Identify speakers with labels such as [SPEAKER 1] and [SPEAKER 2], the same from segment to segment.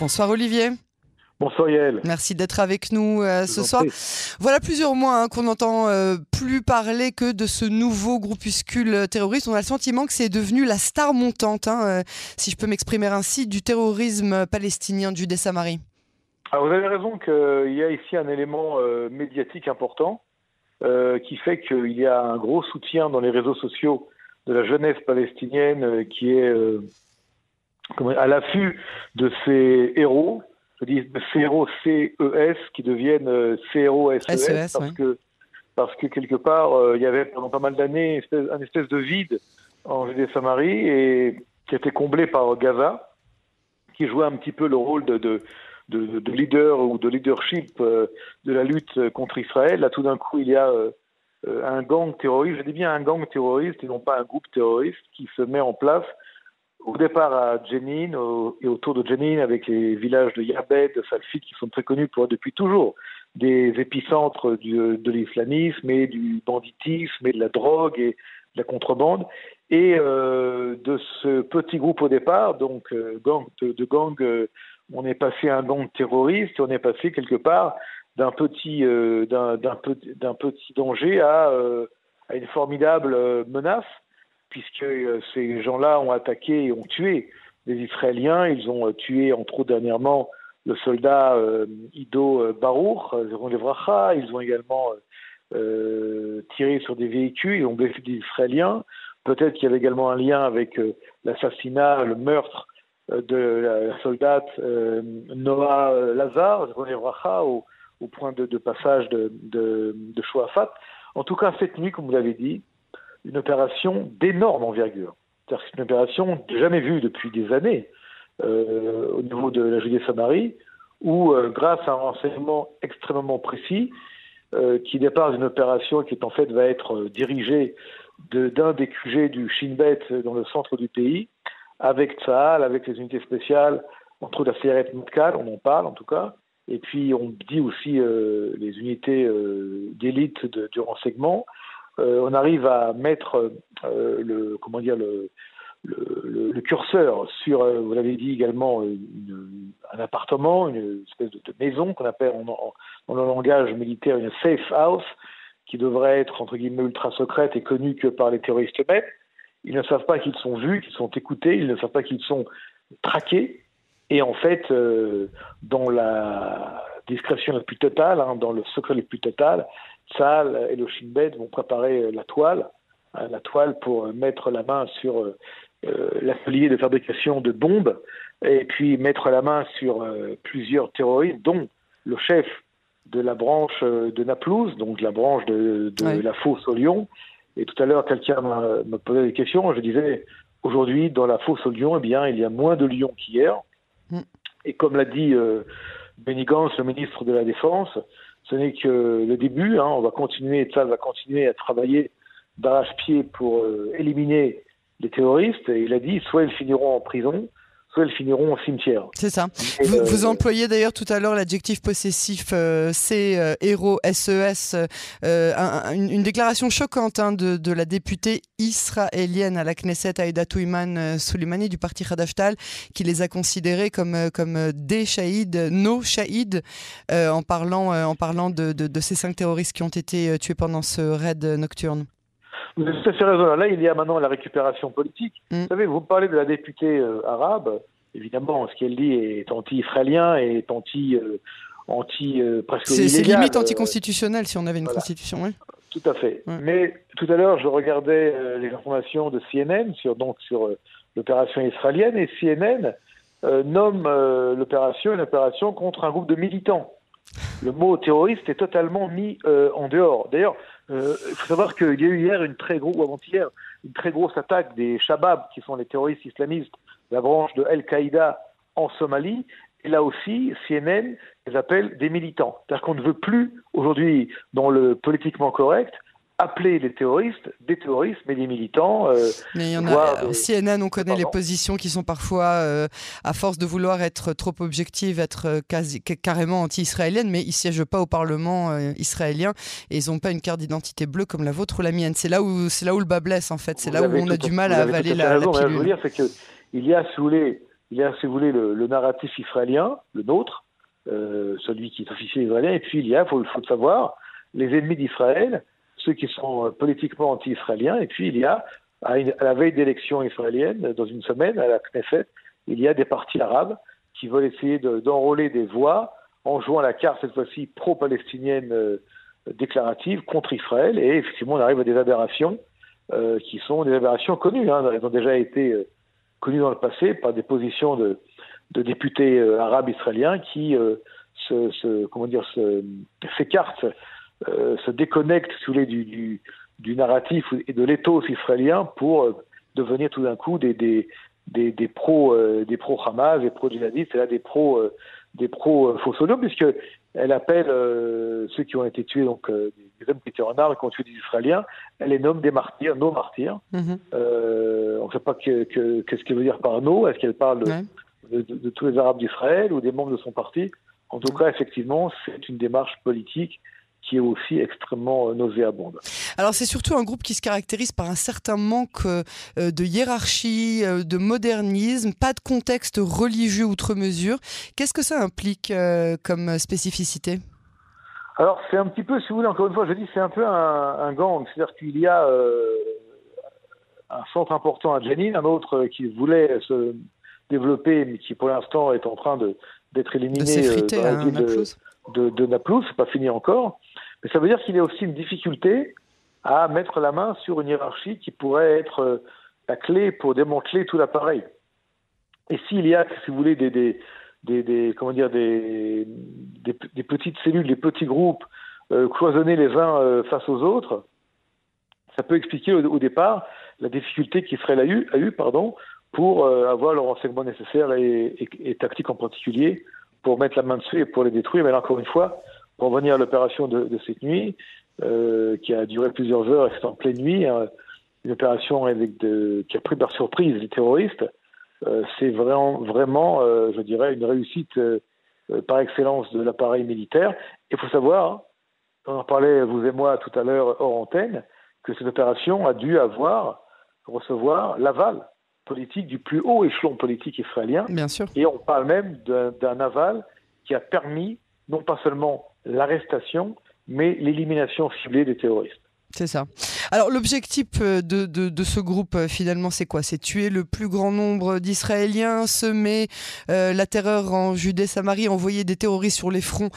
[SPEAKER 1] Bonsoir Olivier.
[SPEAKER 2] Bonsoir Yael.
[SPEAKER 1] Merci d'être avec nous euh, ce soir. Voilà plusieurs mois hein, qu'on n'entend euh, plus parler que de ce nouveau groupuscule terroriste. On a le sentiment que c'est devenu la star montante, hein, euh, si je peux m'exprimer ainsi, du terrorisme palestinien du Dessamari.
[SPEAKER 2] Alors vous avez raison qu'il y a ici un élément médiatique important qui fait qu'il y a un gros soutien dans les réseaux sociaux de la jeunesse palestinienne qui est à l'affût de ces héros je dis CRO-CES qui deviennent euh, CRO-SES e parce, que, parce que quelque part, euh, il y avait pendant pas mal d'années un espèce de vide en Judée-Samarie et qui était comblé par Gaza, qui jouait un petit peu le rôle de, de, de, leader ou de leadership euh, de la lutte contre Israël. Là, tout d'un coup, il y a un gang terroriste, je dis bien un gang terroriste et non pas un groupe terroriste qui se met en place au départ à Jenin et autour de Jenin avec les villages de Yabed, de Salfit qui sont très connus pour depuis toujours des épicentres de l'islamisme et du banditisme et de la drogue et de la contrebande. Et euh, de ce petit groupe au départ, donc euh, gang, de, gang, euh, on est passé à un gang terroriste on est passé quelque part d'un petit, d'un, petit danger à, à une formidable menace puisque euh, ces gens-là ont attaqué et ont tué des Israéliens. Ils ont euh, tué, entre autres dernièrement, le soldat euh, Ido Barour, Ils ont également tiré sur des véhicules, ils ont blessé des Israéliens. Peut-être qu'il y avait également un lien avec l'assassinat, le meurtre de la, soldate Noah Lazar, au, au point de, passage de, de, de Shoafat. En tout cas, cette nuit, comme vous l'avez dit, une opération d'énorme envergure. C'est une opération jamais vue depuis des années euh, au niveau de la Judée-Samarie, où, euh, grâce à un renseignement extrêmement précis, euh, qui départ d'une opération qui en fait va être dirigée d'un des QG du Shin Bet dans le centre du pays, avec Tsahal, avec les unités spéciales, entre la CRF Motkal, on en parle en tout cas, et puis on dit aussi les unités d'élite du renseignement, euh, on arrive à mettre euh, le comment dire le, le, curseur sur, euh, vous l'avez dit également, un appartement, une espèce de, maison qu'on appelle en, dans le langage militaire une safe house, qui devrait être entre guillemets ultra secrète et connue que par les terroristes eux-mêmes. Ils ne savent pas qu'ils sont vus, qu'ils sont écoutés, ils ne savent pas qu'ils sont traqués. Et en fait, dans la discrétion la plus totale, hein, dans le secret le plus total, Saal et le Shin vont préparer euh, la toile, hein, la toile pour euh, mettre la main sur euh, l'atelier de fabrication de bombes et puis mettre la main sur plusieurs terroristes, dont le chef de la branche de Naplouse, donc la branche de, la fosse au lion. Et tout à l'heure, quelqu'un me posait des questions. Je disais, aujourd'hui, dans la fosse au lion, eh bien, il y a moins de lions qu'hier. Mm. Et comme l'a dit Benny Gantz, le ministre de la Défense, ce n'est que le début. Hein. On va continuer, ça va continuer à travailler d'arrache-pied pour euh, éliminer les terroristes. Et il a dit, soit ils finiront en prison, soit elles finiront au cimetière.
[SPEAKER 1] C'est ça. vous, euh, employez d'ailleurs tout à l'heure l'adjectif possessif euh, C, euh, héros, SES, euh, une, déclaration choquante hein, de, la députée israélienne à la Knesset, Aïda Touiman Soleimani du parti Khadaftal, qui les a considérés comme, comme des shahids, nos shahids, en parlant, en parlant de, de, ces cinq terroristes qui ont été tués pendant ce raid nocturne.
[SPEAKER 2] Vous avez tout à fait raison. Là, il y a maintenant la récupération politique. Mm. Vous savez, vous parlez de la députée euh, arabe. Évidemment, ce qu'elle dit est anti-israélien et est anti, euh, anti euh, presque
[SPEAKER 1] C'est limite anticonstitutionnel si on avait une constitution, oui.
[SPEAKER 2] Tout à fait. Mais tout à l'heure, je regardais les informations de CNN sur donc sur l'opération israélienne et CNN nomme l'opération une opération contre un groupe de militants. Le mot terroriste est totalement mis en dehors. D'ailleurs, euh, il faut savoir qu'il y a eu hier une très grosse, avant-hier, une très grosse attaque des Shabab, qui sont les terroristes islamistes, la branche de Al-Qaïda en Somalie. Et là aussi, CNN les appelle des militants. C'est-à-dire qu'on ne veut plus, aujourd'hui, dans le politiquement correct, appeler les terroristes des terroristes, mais des militants.
[SPEAKER 1] Euh, mais il y en a. Euh, CNN, on connaît les positions qui sont parfois, euh, à force de vouloir être trop objectives, être quasi, carrément anti-israéliennes, mais ils siègent pas au Parlement israélien et ils n'ont pas une carte d'identité bleue comme la vôtre ou la mienne. C'est là où c'est là où le bas blesse en fait. C'est là où on a du mal à avaler la,
[SPEAKER 2] raison, Ce que veux dire, c'est qu'il y a sous les il y a, si vous voulez, le, narratif israélien, le nôtre, euh, celui qui est officiel israélien, et puis il y a, il faut, faut le savoir, les ennemis d'Israël, ceux qui sont euh, politiquement anti-israéliens, et puis il y a, à, la veille d'élections israéliennes, dans une semaine, à la Knesset, il y a des partis arabes qui veulent essayer d'enrôler des voix en jouant la carte, cette fois-ci, pro-palestinienne euh, déclarative contre Israël, et effectivement, on arrive à des aberrations euh, qui sont des aberrations connues. Hein. Elles ont déjà été connues dans le passé par des positions de, députés arabes israéliens qui se, comment dire, s'écartent, se déconnectent sous les du, du, du, narratif et de l'éthos israélien pour devenir tout d'un coup des, des, des, des pros des pro Hamas, des pro djihadistes, et là des pros des pro Fossolo, puisque elle appelle ceux qui ont été tués donc des hommes qui étaient en armes, qui ont tué des Israéliens, elle les nomme des martyrs, nos martyrs. Mhm. Euh, on ne sait pas qu'est-ce que, qu'elle veut dire par nos. Est-ce qu'elle parle de, tous les Arabes d'Israël ou des membres de son parti? En tout cas, effectivement, c'est une démarche politique qui est aussi extrêmement euh, nauséabonde.
[SPEAKER 1] Alors c'est surtout un groupe qui se caractérise par un certain manque euh, de hiérarchie, de modernisme, pas de contexte religieux outre mesure. Qu'est-ce que ça implique comme spécificité?
[SPEAKER 2] Alors, c'est un petit peu, si vous voulez, encore une fois, je dis, c'est un peu un, gang. C'est-à-dire qu'il y a euh, un centre important à Jenin, un autre qui voulait se développer, mais qui pour l'instant est en train d'être éliminé
[SPEAKER 1] euh, dans la ville
[SPEAKER 2] de, de, Naplouse. C'est pas fini encore. Mais ça veut dire qu'il y a aussi une difficulté à mettre la main sur une hiérarchie qui pourrait être euh, la clé pour démanteler tout l'appareil. Et s'il y a, si vous voulez, des, comment dire des, petites cellules, des petits groupes euh, cloisonnés les uns euh, face aux autres, ça peut expliquer au, départ la difficulté qu'Israël a eu, a eu pardon, pour avoir le renseignement nécessaire et, et, tactique en particulier pour mettre la main dessus et pour les détruire. Mais là, encore une fois, pour revenir à l'opération de, de, cette nuit, euh, qui a duré plusieurs heures et c'est en pleine nuit, hein, une opération avec de, qui a pris par surprise les terroristes, euh, c'est vraiment, vraiment euh, je dirais, une réussite par excellence de l'appareil militaire. Il faut savoir, hein, on en parlait vous et moi tout à l'heure hors antenne, que cette opération a dû avoir, recevoir l'aval politique du plus haut échelon politique israélien.
[SPEAKER 1] Bien sûr.
[SPEAKER 2] Et on parle même d'un aval qui a permis non pas seulement l'arrestation, mais l'élimination ciblée des terroristes.
[SPEAKER 1] C'est ça. Alors l'objectif euh, de, de, ce groupe euh, finalement c'est quoi? C'est tuer le plus grand nombre d'Israéliens, semer euh, la terreur en Judée-Samarie, envoyer des terroristes sur les fronts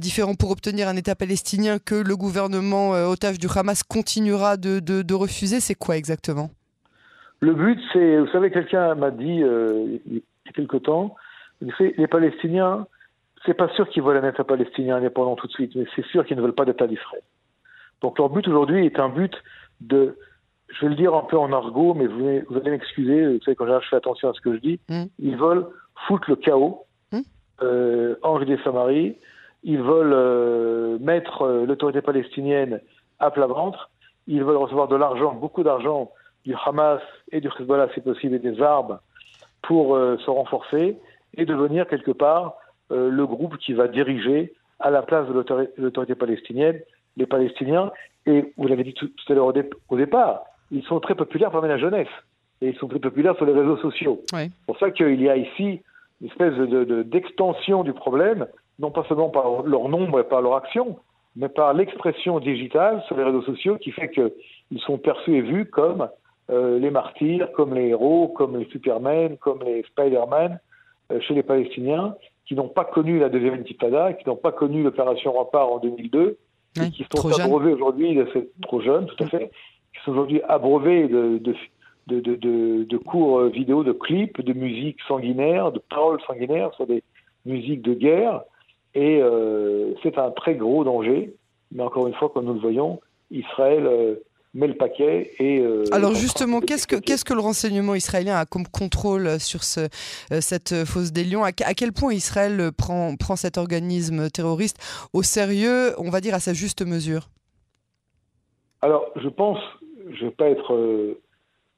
[SPEAKER 1] différents pour obtenir un État palestinien que le gouvernement otage du Hamas continuera de, de refuser. C'est quoi exactement?
[SPEAKER 2] Le but c'est, vous savez, quelqu'un m'a dit il y a quelque temps, les Palestiniens, c'est pas sûr qu'ils veulent un État palestinien indépendant tout de suite, mais c'est sûr qu'ils ne veulent pas d'État d'Israël. Donc leur but aujourd'hui est un but de, je vais le dire un peu en argot, mais vous, allez m'excuser, vous savez, quand je fais attention à ce que je dis, mm. ils veulent foutre le chaos mm. euh, en Judée-Samarie, ils veulent euh, mettre euh, l'autorité palestinienne à plat ventre, ils veulent recevoir de l'argent, beaucoup d'argent du Hamas et du Hezbollah, si possible, et des armes pour euh, se renforcer et devenir quelque part euh, le groupe qui va diriger à la place de l'autorité palestinienne les Palestiniens, et vous l'avez dit tout, à l'heure au, départ, ils sont très populaires parmi la jeunesse, et ils sont très populaires sur les réseaux sociaux. C'est pour ça qu'il y a ici une espèce d'extension de, du problème, non pas seulement par leur nombre et par leur action, mais par l'expression digitale sur les réseaux sociaux qui fait qu'ils sont perçus et vus comme euh, les martyrs, comme les héros, comme les Superman, comme les Spider-Man euh, chez les Palestiniens, qui n'ont pas connu la deuxième intifada, qui n'ont pas connu l'opération Rempart en 2002, qui sont abreuvés aujourd'hui, trop jeunes, tout à fait, qui sont aujourd'hui abreuvés de, de, de, de, de cours euh, vidéo, de clips, de musique sanguinaire, de paroles sanguinaires sur des musiques de guerre. Et euh, c'est un très gros danger. Mais encore une fois, comme nous le voyons, Israël euh, met le paquet et.
[SPEAKER 1] Euh, Alors justement, qu'est-ce que qu'est-ce que le renseignement israélien a comme contrôle sur ce, euh, cette fosse des Lions? À, quel point Israël prend prend cet organisme terroriste au sérieux, on va dire à sa juste mesure?
[SPEAKER 2] Alors je pense, je vais pas être euh,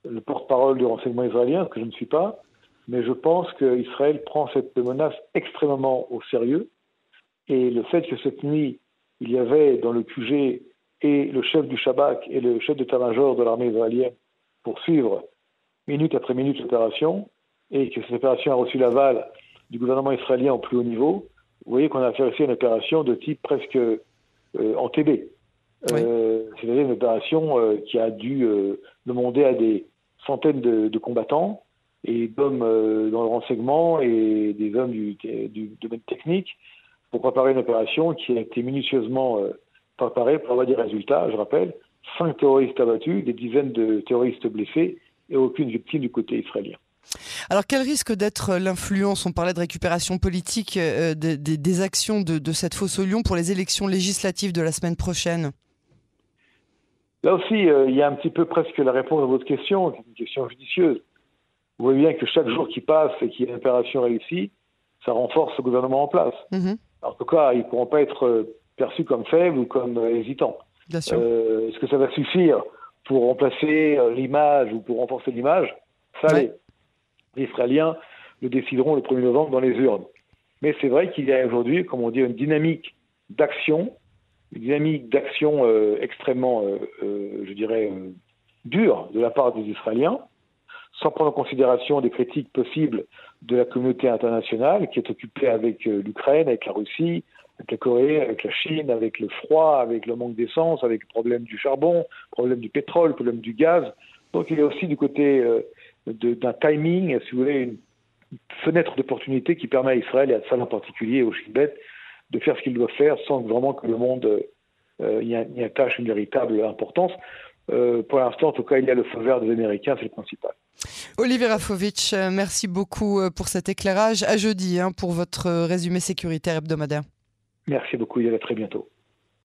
[SPEAKER 2] le porte-parole du renseignement israélien, parce que je ne suis pas, mais je pense qu'Israël prend cette menace extrêmement au sérieux et le fait que cette nuit il y avait dans le QG et le chef du Shabak et le chef d'état-major de l'armée israélienne pour suivre minute après minute l'opération, et que cette opération a reçu l'aval du gouvernement israélien au plus haut niveau, vous voyez qu'on a fait aussi une opération de type presque en TB. C'est-à-dire une opération qui a dû demander à des centaines de combattants et d'hommes euh, dans le renseignement et des hommes du, domaine technique pour préparer une opération qui a été minutieusement euh, préparée pour avoir des résultats. Je rappelle, cinq terroristes abattus, des dizaines de terroristes blessés et aucune victime du côté israélien.
[SPEAKER 1] Alors quel risque d'être l'influence, on parlait de récupération politique, euh, des, actions de, de, cette fosse au lion pour les élections législatives de la semaine prochaine?
[SPEAKER 2] Là aussi, il y a un petit peu presque la réponse à votre question, une question judicieuse. Vous voyez bien que chaque jour qui passe et qu'il y a une opération réussie, ça renforce le gouvernement en place. Mhm. En tout cas, ils ne pourront pas être euh, perçus comme faibles ou comme euh, hésitants. Euh, est-ce que ça va suffire pour remplacer l'image ou pour renforcer l'image? Ça, les, Israéliens le décideront le 1er novembre dans les urnes. Mais c'est vrai qu'il y a aujourd'hui, comme on dit, une dynamique d'action, une dynamique d'action extrêmement, je dirais, dure de la part des Israéliens, sans prendre en considération des critiques possibles de la communauté internationale qui est occupée avec euh, l'Ukraine, avec la Russie, avec la Corée, avec la Chine, avec le froid, avec le manque d'essence, avec le problème du charbon, le problème du pétrole, le problème du gaz. Donc il y a aussi du côté euh, d'un timing, si vous voulez, une fenêtre d'opportunité qui permet à Israël et à Sal en particulier, au Shin de faire ce qu'il doit faire sans vraiment que le monde euh, y, attache une véritable importance. Euh, pour l'instant, en tout cas, il y a le feu vert des Américains, c'est le principal.
[SPEAKER 1] Olivier Rafovitch, euh, merci beaucoup euh, pour cet éclairage. À jeudi hein, pour votre résumé sécuritaire hebdomadaire.
[SPEAKER 2] Merci beaucoup, et à très bientôt.